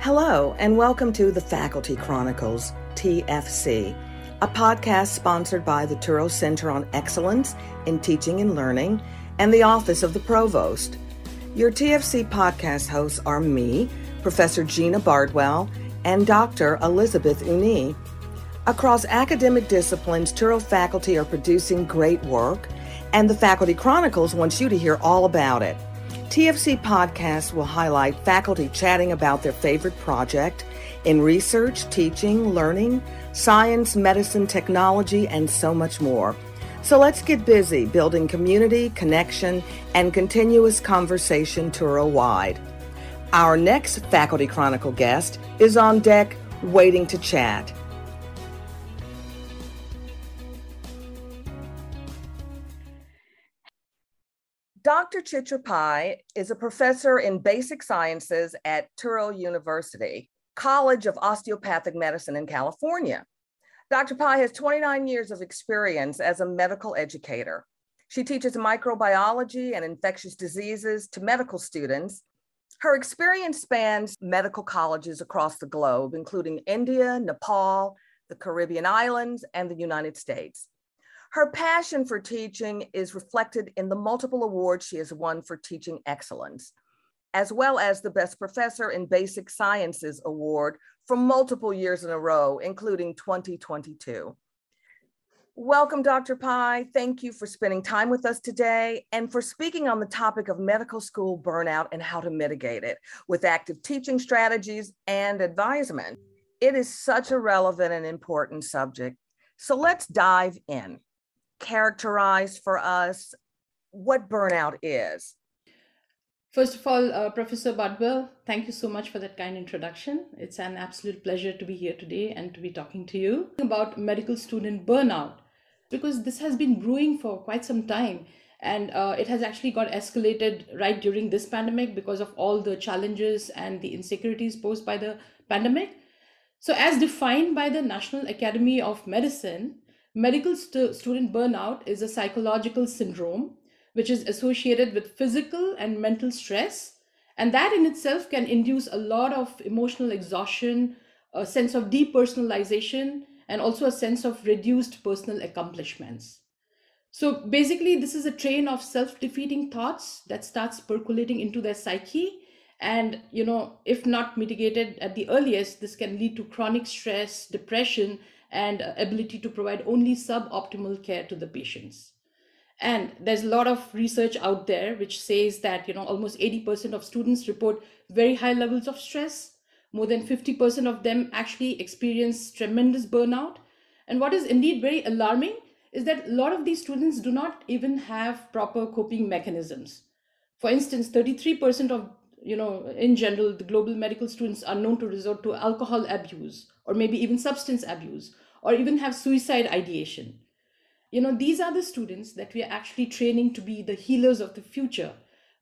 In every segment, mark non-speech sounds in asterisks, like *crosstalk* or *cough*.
Hello, and welcome to the Faculty Chronicles, TFC, a podcast sponsored by the Touro Center on Excellence in Teaching and Learning and the Office of the Provost. Your TFC podcast hosts are me, Professor Gina Bardwell, and Dr. Elizabeth Uni. Across academic disciplines, Touro faculty are producing great work, and the Faculty Chronicles wants you to hear all about it. TFC podcasts will highlight faculty chatting about their favorite project in research, teaching, learning, science, medicine, technology, and so much more. So let's get busy building community, connection, and continuous conversation Touro wide. Our next Faculty Chronicle guest is on deck waiting to chat. Dr. Chitra Pai is a professor in basic sciences at Touro University, College of Osteopathic Medicine in California. Dr. Pai has 29 years of experience as a medical educator. She teaches microbiology and infectious diseases to medical students. Her experience spans medical colleges across the globe, including India, Nepal, the Caribbean islands, and the United States. Her passion for teaching is reflected in the multiple awards she has won for teaching excellence, as well as the Best Professor in Basic Sciences Award for multiple years in a row, including 2022. Welcome, Dr. Pai. Thank you for spending time with us today and for speaking on the topic of medical school burnout and how to mitigate it with active teaching strategies and advisement. It is such a relevant and important subject. So let's dive in characterize for us what burnout is? First of all, uh, Professor Bardwell, thank you so much for that kind introduction. It's an absolute pleasure to be here today and to be talking to you about medical student burnout because this has been brewing for quite some time and uh, it has actually got escalated right during this pandemic because of all the challenges and the insecurities posed by the pandemic. So, as defined by the National Academy of Medicine, Medical stu- student burnout is a psychological syndrome which is associated with physical and mental stress, and that in itself can induce a lot of emotional exhaustion, a sense of depersonalization, and also a sense of reduced personal accomplishments. So basically, this is a train of self defeating thoughts that starts percolating into their psyche. And, you know, if not mitigated at the earliest, this can lead to chronic stress, depression, and ability to provide only suboptimal care to the patients. And there's a lot of research out there which says that you know almost 80% of students report very high levels of stress. More than 50% of them actually experience tremendous burnout. And what is indeed very alarming is that a lot of these students do not even have proper coping mechanisms. For instance 33% of you know in general the global medical students are known to resort to alcohol abuse or maybe even substance abuse or even have suicide ideation. You know these are the students that we are actually training to be the healers of the future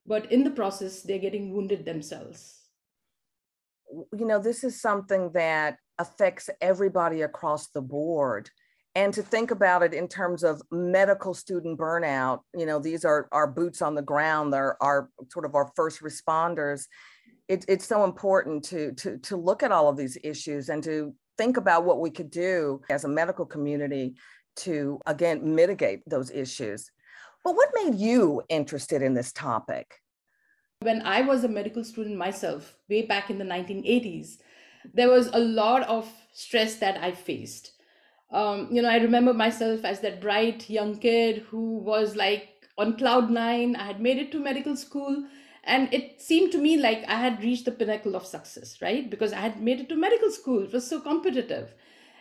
but in the process they're getting wounded themselves. You know this is something that affects everybody across the board and to think about it in terms of medical student burnout you know these are our boots on the ground they're our sort of our first responders. It, it's so important to, to to look at all of these issues and to think about what we could do as a medical community to again mitigate those issues. But what made you interested in this topic? When i was a medical student myself way back in the 1980s there was a lot of stress that i faced um, you know, I remember myself as that bright young kid who was like on cloud nine. I had made it to medical school, and it seemed to me like I had reached the pinnacle of success, right? Because I had made it to medical school. It was so competitive.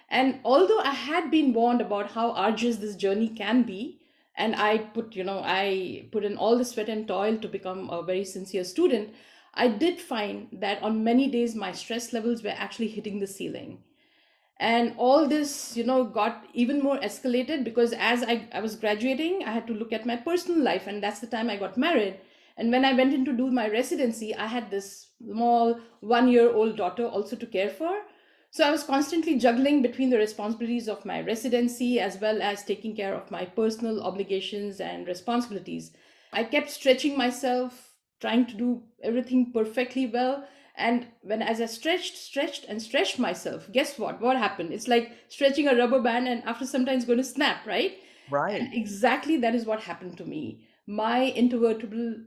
And although I had been warned about how arduous this journey can be, and I put, you know, I put in all the sweat and toil to become a very sincere student, I did find that on many days my stress levels were actually hitting the ceiling and all this you know got even more escalated because as I, I was graduating i had to look at my personal life and that's the time i got married. And when i went in to do my residency i had this small one year old daughter also to care for. So i was constantly juggling between the responsibilities of my residency as well as taking care of my personal obligations and responsibilities. I kept stretching myself trying to do everything perfectly well and when as i stretched stretched and stretched myself guess what? What happened? It's like stretching a rubber band and after some time it's going to snap right? Right. And exactly that is what happened to me. My intervertebral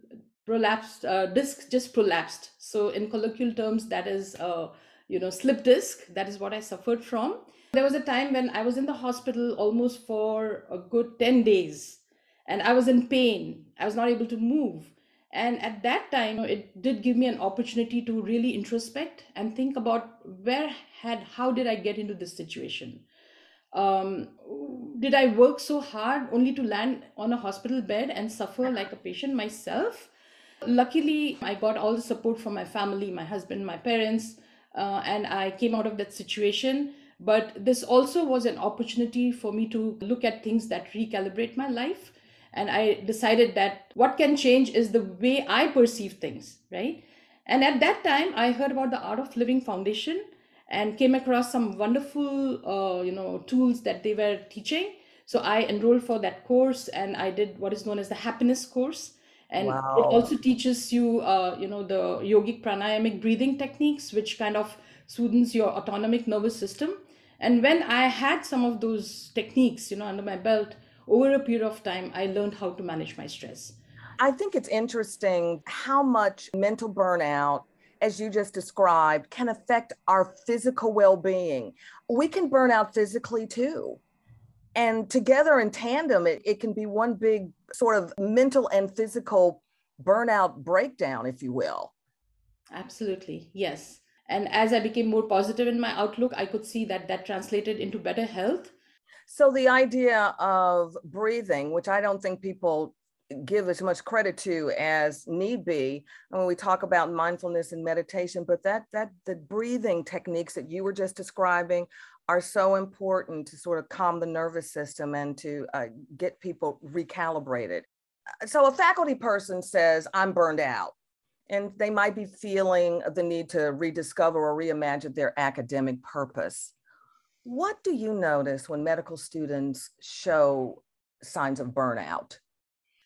prolapsed uh, disc just prolapsed. So in colloquial terms that is uh, you know slip disc. That is what i suffered from. There was a time when i was in the hospital almost for a good 10 days and i was in pain. I was not able to move and at that time it did give me an opportunity to really introspect and think about where had how did i get into this situation? Um, did i work so hard only to land on a hospital bed and suffer like a patient myself? Luckily i got all the support from my family my husband my parents uh, and i came out of that situation. But this also was an opportunity for me to look at things that recalibrate my life and i decided that what can change is the way i perceive things right? And at that time i heard about the art of living foundation and came across some wonderful uh, you know tools that they were teaching. So i enrolled for that course and i did what is known as the happiness course. And wow. it also teaches you uh, you know the yogic pranayamic breathing techniques which kind of soothes your autonomic nervous system. And when i had some of those techniques you know under my belt over a period of time, I learned how to manage my stress. I think it's interesting how much mental burnout, as you just described, can affect our physical well being. We can burn out physically too. And together in tandem, it, it can be one big sort of mental and physical burnout breakdown, if you will. Absolutely, yes. And as I became more positive in my outlook, I could see that that translated into better health so the idea of breathing, which I don't think people give as much credit to as need be when we talk about mindfulness and meditation but that that the breathing techniques that you were just describing are so important to sort of calm the nervous system and to uh, get people recalibrated. So a faculty person says i'm burned out and they might be feeling the need to rediscover or reimagine their academic purpose what do you notice when medical students show signs of burnout?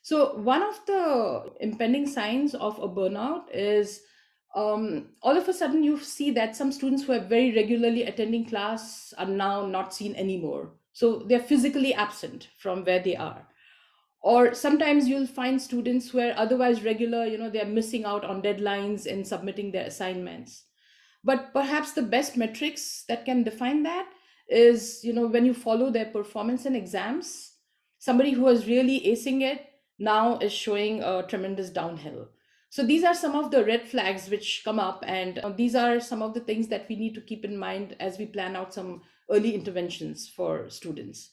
So, one of the impending signs of a burnout is um, all of a sudden you see that some students who are very regularly attending class are now not seen anymore. So, they're physically absent from where they are. Or sometimes you'll find students who are otherwise regular, you know, they're missing out on deadlines in submitting their assignments. But perhaps the best metrics that can define that is you know when you follow their performance in exams somebody who was really acing it now is showing a tremendous downhill. So these are some of the red flags which come up and uh, these are some of the things that we need to keep in mind as we plan out some early interventions for students.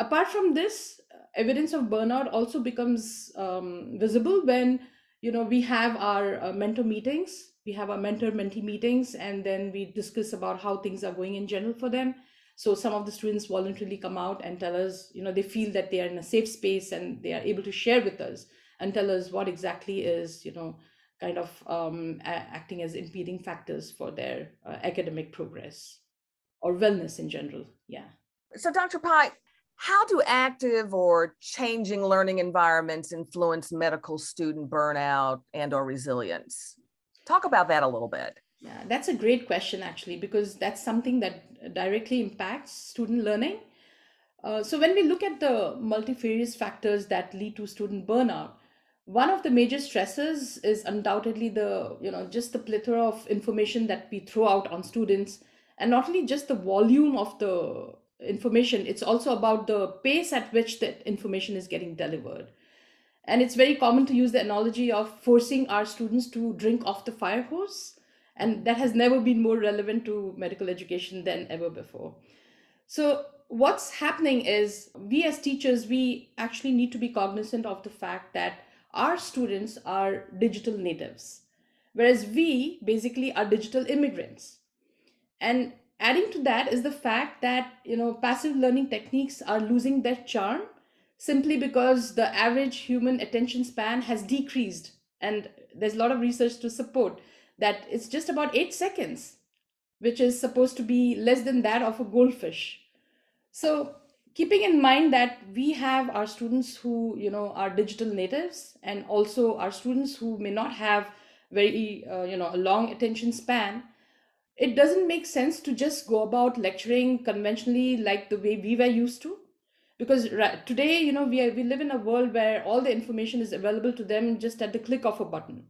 Apart from this evidence of burnout also becomes um, visible when you know we have our uh, mentor meetings we have our mentor mentee meetings and then we discuss about how things are going in general for them so some of the students voluntarily come out and tell us you know they feel that they are in a safe space and they are able to share with us and tell us what exactly is you know kind of um, acting as impeding factors for their uh, academic progress or wellness in general. Yeah. So dr pai how do active or changing learning environments influence medical student burnout and or resilience? Talk about that a little bit. Yeah, that's a great question actually, because that's something that directly impacts student learning. Uh, so when we look at the multifarious factors that lead to student burnout, one of the major stresses is undoubtedly the you know just the plethora of information that we throw out on students, and not only just the volume of the information, it's also about the pace at which that information is getting delivered. And it's very common to use the analogy of forcing our students to drink off the fire hose and that has never been more relevant to medical education than ever before. So what's happening is we as teachers we actually need to be cognizant of the fact that our students are digital natives whereas we basically are digital immigrants. And adding to that is the fact that you know passive learning techniques are losing their charm simply because the average human attention span has decreased. And there's a lot of research to support that it's just about eight seconds, which is supposed to be less than that of a goldfish. So keeping in mind that we have our students who you know are digital natives and also our students who may not have very uh, you know a long attention span it doesn't make sense to just go about lecturing conventionally like the way we were used to because right, today you know we, are, we live in a world where all the information is available to them just at the click of a button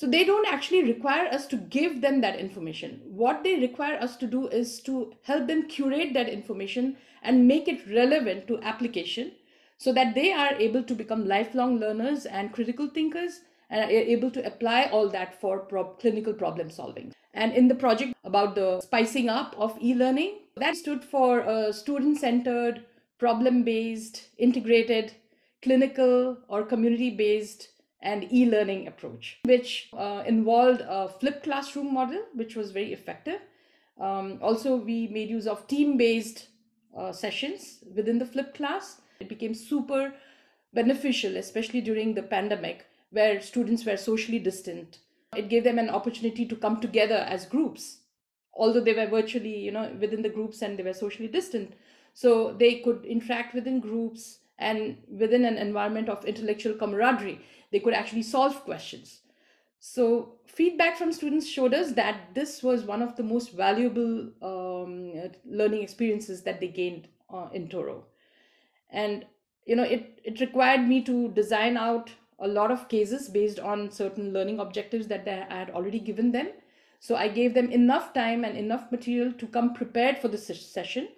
so they don't actually require us to give them that information what they require us to do is to help them curate that information and make it relevant to application so that they are able to become lifelong learners and critical thinkers and are able to apply all that for pro- clinical problem solving. And in the project about the spicing up of e learning, that stood for a student centered, problem based, integrated, clinical, or community based and e learning approach, which uh, involved a flipped classroom model, which was very effective. Um, also, we made use of team based uh, sessions within the flipped class. It became super beneficial, especially during the pandemic, where students were socially distant. It gave them an opportunity to come together as groups, although they were virtually, you know, within the groups and they were socially distant. So they could interact within groups and within an environment of intellectual camaraderie, they could actually solve questions. So feedback from students showed us that this was one of the most valuable um, learning experiences that they gained uh, in Touro. And you know, it, it required me to design out a lot of cases based on certain learning objectives that I had already given them. So I gave them enough time and enough material to come prepared for the session,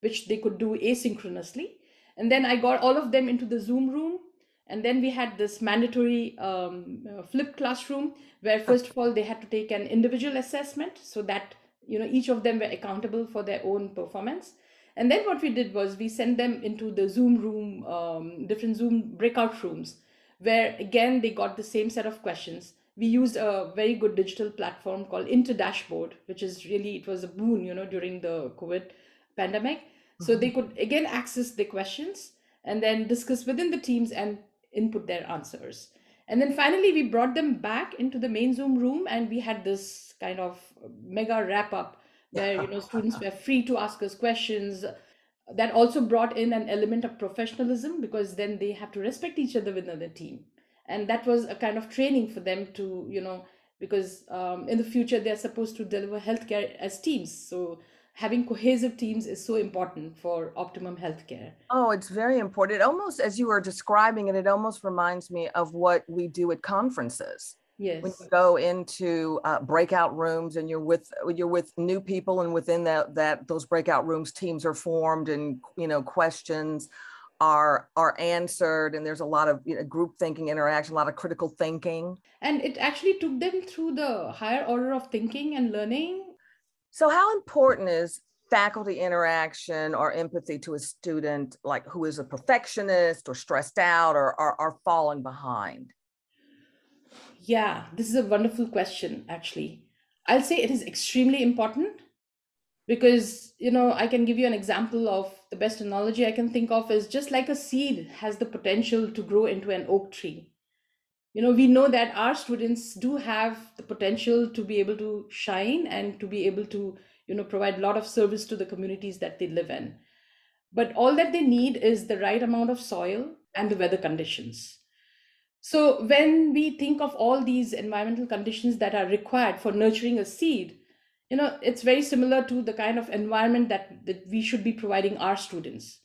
which they could do asynchronously. And then I got all of them into the Zoom room. And then we had this mandatory um, uh, flipped classroom where, first of all, they had to take an individual assessment so that you know each of them were accountable for their own performance. And then what we did was we sent them into the Zoom room, um, different Zoom breakout rooms where again they got the same set of questions we used a very good digital platform called InteDashboard which is really it was a boon you know during the covid pandemic. So they could again access the questions and then discuss within the teams and input their answers. And then finally we brought them back into the main zoom room and we had this kind of mega wrap up where you know students were *laughs* free to ask us questions. That also brought in an element of professionalism because then they have to respect each other within the team. And that was a kind of training for them to you know because um, in the future they're supposed to deliver healthcare as teams. So having cohesive teams is so important for optimum healthcare oh it's very important it almost as you were describing it it almost reminds me of what we do at conferences Yes. When you go into uh, breakout rooms and you're with you're with new people, and within that that those breakout rooms, teams are formed, and you know questions are are answered, and there's a lot of you know, group thinking interaction, a lot of critical thinking. And it actually took them through the higher order of thinking and learning. So, how important is faculty interaction or empathy to a student like who is a perfectionist or stressed out or are falling behind? Yeah, this is a wonderful question, actually. I'll say it is extremely important because, you know, I can give you an example of the best analogy I can think of is just like a seed has the potential to grow into an oak tree. You know, we know that our students do have the potential to be able to shine and to be able to, you know, provide a lot of service to the communities that they live in. But all that they need is the right amount of soil and the weather conditions so when we think of all these environmental conditions that are required for nurturing a seed, you know, it's very similar to the kind of environment that, that we should be providing our students.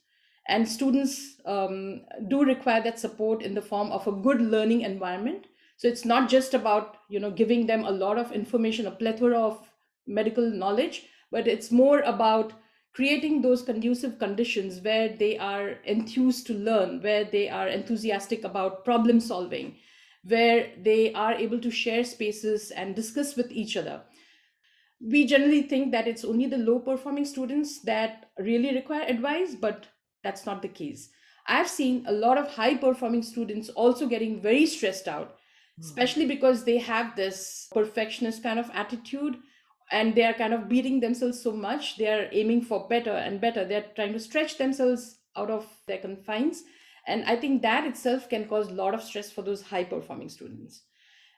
And students um, do require that support in the form of a good learning environment. So it's not just about, you know, giving them a lot of information, a plethora of medical knowledge, but it's more about creating those conducive conditions where they are enthused to learn, where they are enthusiastic about problem solving, where they are able to share spaces and discuss with each other. We generally think that it's only the low performing students that really require advice, but that's not the case. I've seen a lot of high performing students also getting very stressed out, hmm. especially because they have this perfectionist kind of attitude and they are kind of beating themselves so much they are aiming for better and better they're trying to stretch themselves out of their confines and i think that itself can cause a lot of stress for those high performing students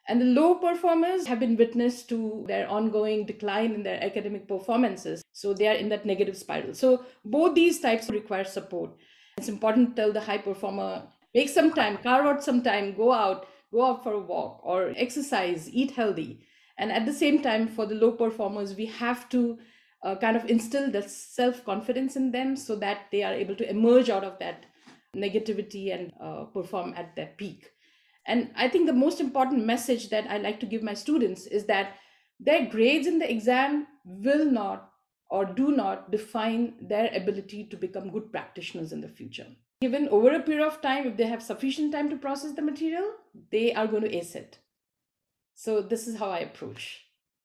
and the low performers have been witness to their ongoing decline in their academic performances so they are in that negative spiral so both these types require support it's important to tell the high performer make some time carve out some time go out go out for a walk or exercise, eat healthy. And at the same time, for the low performers, we have to uh, kind of instill that self confidence in them so that they are able to emerge out of that negativity and uh, perform at their peak. And I think the most important message that I like to give my students is that their grades in the exam will not or do not define their ability to become good practitioners in the future. Given over a period of time, if they have sufficient time to process the material, they are going to ace it. So, this is how I approach.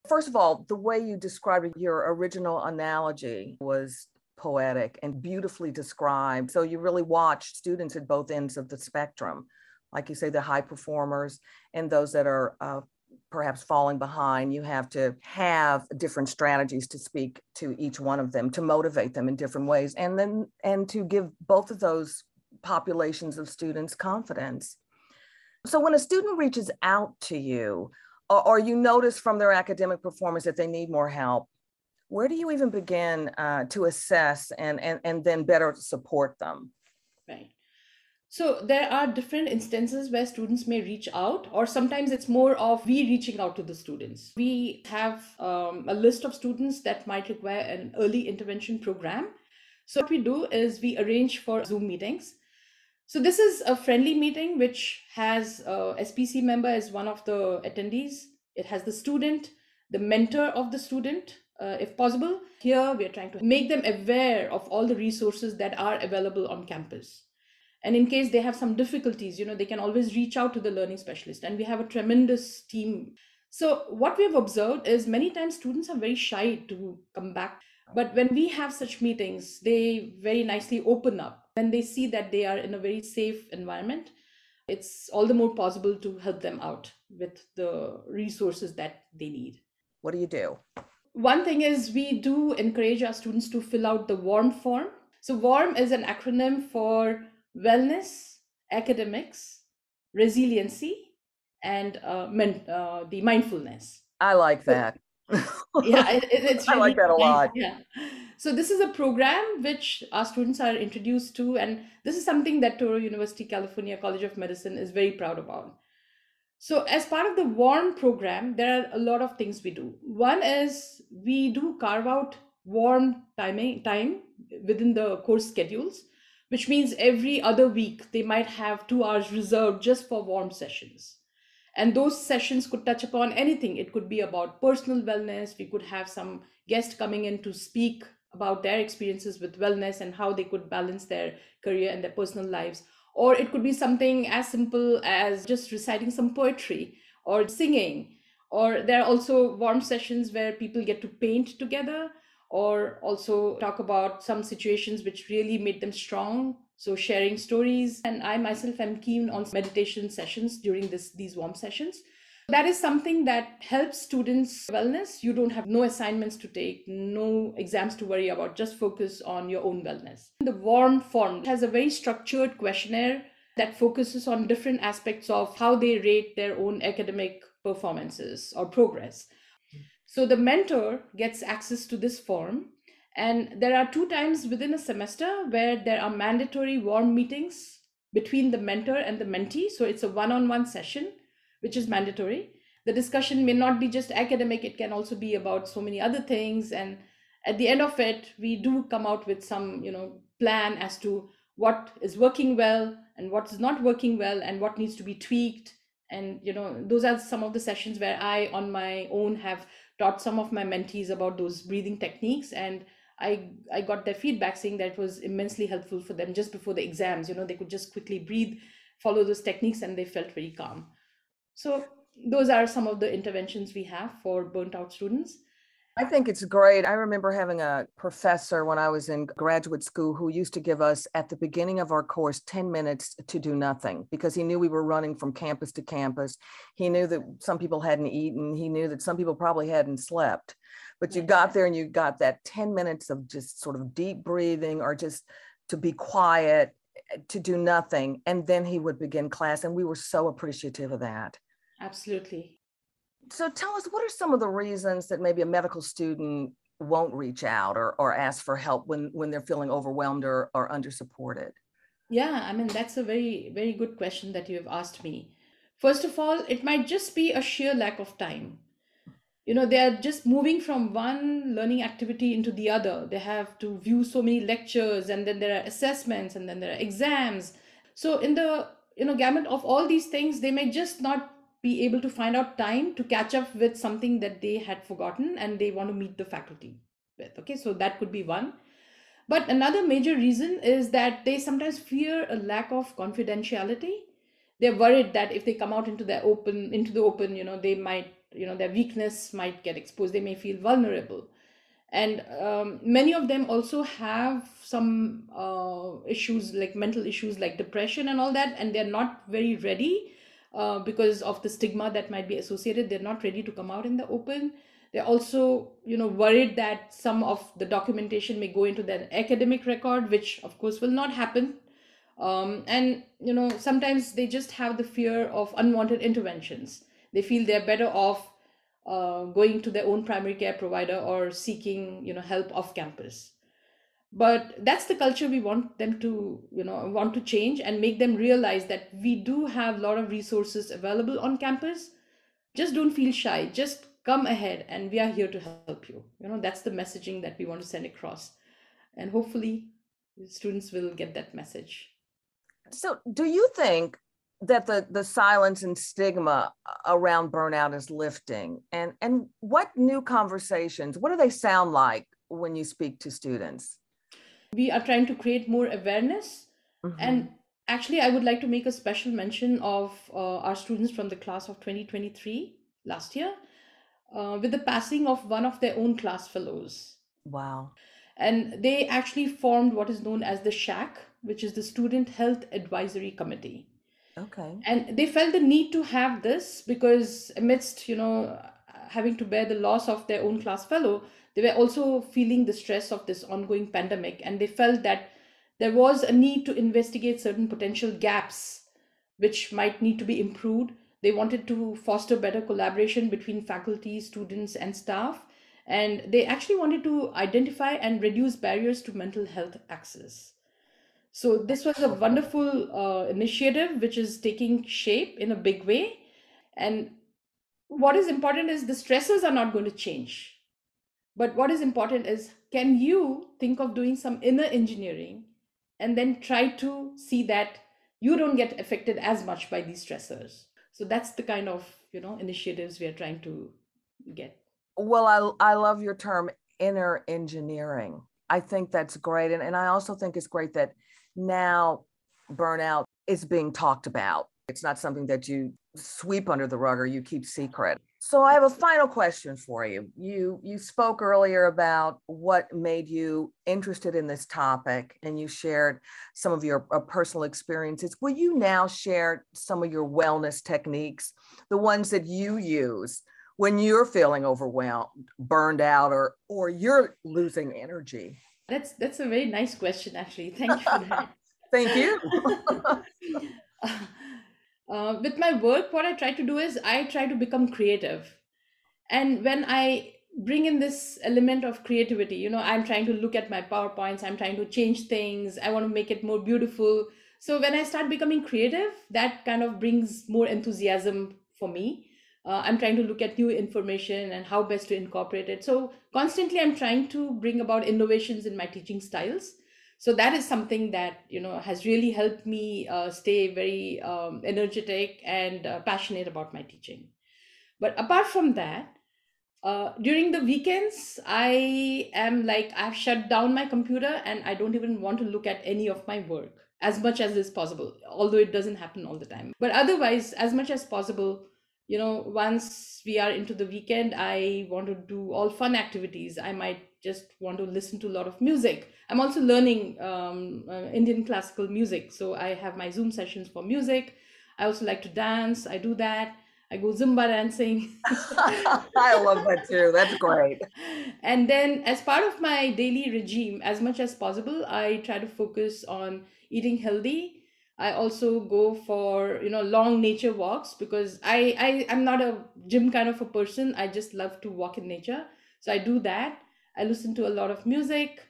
First of all, the way you described your original analogy was poetic and beautifully described. So you really watched students at both ends of the spectrum, like you say, the high performers and those that are uh, perhaps falling behind. You have to have different strategies to speak to each one of them to motivate them in different ways, and then and to give both of those populations of students confidence. So when a student reaches out to you, or, or you notice from their academic performance that they need more help, where do you even begin uh, to assess and, and, and then better support them? Right. So there are different instances where students may reach out, or sometimes it's more of we reaching out to the students. We have um, a list of students that might require an early intervention program. So what we do is we arrange for Zoom meetings. So this is a friendly meeting which has a SPC member as one of the attendees. It has the student, the mentor of the student, uh, if possible. Here we are trying to make them aware of all the resources that are available on campus. And in case they have some difficulties, you know, they can always reach out to the learning specialist. And we have a tremendous team. So what we have observed is many times students are very shy to come back. But when we have such meetings, they very nicely open up. When they see that they are in a very safe environment, it's all the more possible to help them out with the resources that they need. What do you do? One thing is we do encourage our students to fill out the WARM form. So WARM is an acronym for wellness, academics, resiliency, and uh, men, uh, the mindfulness. I like that. *laughs* yeah, it, it's really *laughs* I like that a lot. *laughs* Yeah. So this is a program which our students are introduced to, and this is something that Touro University, California College of Medicine is very proud about. So as part of the WARM program, there are a lot of things we do. One is we do carve out warm timing time within the course schedules which means every other week they might have two hours reserved just for warm sessions. And those sessions could touch upon anything. It could be about personal wellness. We could have some guest coming in to speak about their experiences with wellness and how they could balance their career and their personal lives. Or it could be something as simple as just reciting some poetry or singing. Or there are also warm sessions where people get to paint together or also talk about some situations which really made them strong. So sharing stories. And i myself am keen on meditation sessions during this these warm sessions. That is something that helps students wellness. You don't have no assignments to take no exams to worry about. Just focus on your own wellness. The warm form has a very structured questionnaire that focuses on different aspects of how they rate their own academic performances or progress so the mentor gets access to this form. And there are two times within a semester where there are mandatory warm meetings between the mentor and the mentee. So it's a one on one session, which is mandatory. The discussion may not be just academic, it can also be about so many other things. And at the end of it, we do come out with some, you know, plan as to what is working well and what is not working well and what needs to be tweaked. And, you know, those are some of the sessions where I, on my own, have taught some of my mentees about those breathing techniques and I, I got their feedback saying that it was immensely helpful for them just before the exams. You know, they could just quickly breathe, follow those techniques, and they felt very calm. So, those are some of the interventions we have for burnt out students. I think it's great. I remember having a professor when I was in graduate school who used to give us at the beginning of our course 10 minutes to do nothing because he knew we were running from campus to campus. He knew that some people hadn't eaten, he knew that some people probably hadn't slept. But you got there and you got that 10 minutes of just sort of deep breathing or just to be quiet, eh, to do nothing. And then he would begin class. And we were so appreciative of that. Absolutely so tell us what are some of the reasons that maybe a medical student won't reach out or, or ask for help when when they're feeling overwhelmed or, or under supported yeah i mean that's a very very good question that you have asked me First of all, it might just be a sheer lack of time. You know, they are just moving from one learning activity into the other. They have to view so many lectures, and then there are assessments, and then there are exams. So, in the you know gamut of all these things, they may just not be able to find out time to catch up with something that they had forgotten and they want to meet the faculty with. Okay, so that could be one. But another major reason is that they sometimes fear a lack of confidentiality they're worried that if they come out into the open into the open you know they might you know their weakness might get exposed they may feel vulnerable and um, many of them also have some uh, issues like mental issues like depression and all that and they're not very ready uh, because of the stigma that might be associated they're not ready to come out in the open. They're also you know worried that some of the documentation may go into their academic record which of course will not happen. Um, and you know sometimes they just have the fear of unwanted interventions. They feel they're better off uh, going to their own primary care provider or seeking you know help off campus but that's the culture we want them to you know want to change and make them realize that we do have a lot of resources available on campus just don't feel shy just come ahead and we are here to help you you know that's the messaging that we want to send across and hopefully students will get that message so, do you think that the the silence and stigma around burnout is lifting? And and what new conversations? What do they sound like when you speak to students? We are trying to create more awareness, mm-hmm. and actually, I would like to make a special mention of uh, our students from the class of 2023 last year, uh, with the passing of one of their own class fellows. Wow. And they actually formed what is known as the SHAC, which is the Student Health Advisory Committee. Okay. And they felt the need to have this because amidst, you know, having to bear the loss of their own class fellow, they were also feeling the stress of this ongoing pandemic. And they felt that there was a need to investigate certain potential gaps which might need to be improved. They wanted to foster better collaboration between faculty, students, and staff. And they actually wanted to identify and reduce barriers to mental health access. So this was a wonderful uh, initiative which is taking shape in a big way. And what is important is the stresses are not going to change. But what is important is can you think of doing some inner engineering and then try to see that you don't get affected as much by these stressors. So that's the kind of, you know, initiatives we are trying to get. Well, I I love your term inner engineering. I think that's great. And, and I also think it's great that now burnout is being talked about. It's not something that you sweep under the rug or you keep secret. So I have a final question for you. You you spoke earlier about what made you interested in this topic and you shared some of your uh, personal experiences. Will you now share some of your wellness techniques, the ones that you use when you're feeling overwhelmed, burned out or or you're losing energy? That's that's a very nice question, actually. Thank you for that. *laughs* Thank you. *laughs* *laughs* uh, with my work, what I try to do is I try to become creative, and when I bring in this element of creativity, you know, I'm trying to look at my powerpoints. I'm trying to change things. I want to make it more beautiful. So when I start becoming creative, that kind of brings more enthusiasm for me uh, i'm trying to look at new information and how best to incorporate it so constantly i'm trying to bring about innovations in my teaching styles so that is something that you know has really helped me uh, stay very um, energetic and uh, passionate about my teaching. But apart from that uh, during the weekends i am like i've shut down my computer and i don't even want to look at any of my work as much as is possible although it doesn't happen all the time. But otherwise as much as possible you know once we are into the weekend i want to do all fun activities. I might just want to listen to a lot of music i'm also learning um, uh, indian classical music so i have my zoom sessions for music i also like to dance i do that i go zumba dancing *laughs* i love that too that's great *laughs* and then as part of my daily regime as much as possible i try to focus on eating healthy I also go for you know long nature walks because I I am not a gym kind of a person. I just love to walk in nature. So I do that. I listen to a lot of music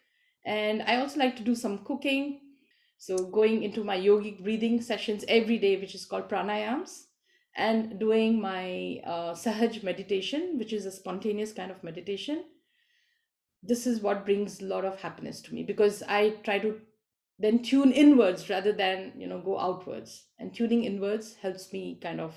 and I also like to do some cooking. So going into my yogic breathing sessions every day which is called pranayams and doing my uh, Sahaj meditation, which is a spontaneous kind of meditation. This is what brings a lot of happiness to me because I try to then tune inwards rather than you know go outwards. And tuning inwards helps me kind of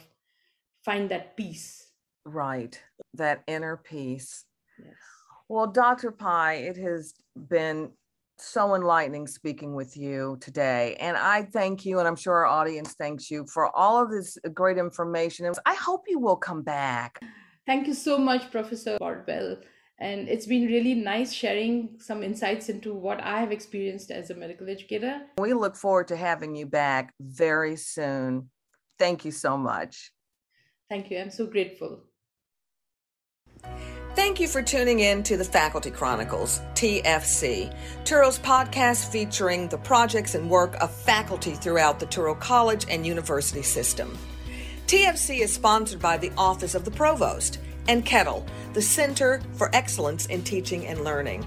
find that peace. Right. That inner peace. Yes well dr pai it has been so enlightening speaking with you today and i thank you and i'm sure our audience thanks you for all of this great information and i hope you will come back thank you so much professor bardwell and it's been really nice sharing some insights into what I have experienced as a medical educator. We look forward to having you back very soon. Thank you so much. Thank you. I'm so grateful. Thank you for tuning in to the Faculty Chronicles, TFC, Touro's podcast featuring the projects and work of faculty throughout the Touro College and University system. TFC is sponsored by the Office of the Provost and CETL, the Center for Excellence in Teaching and Learning.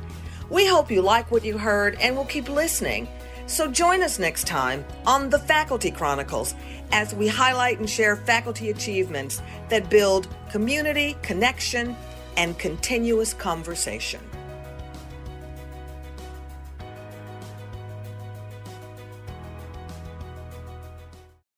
We hope you like what you heard and will keep listening. So join us next time on the Faculty Chronicles as we highlight and share faculty achievements that build community, connection, and continuous conversation.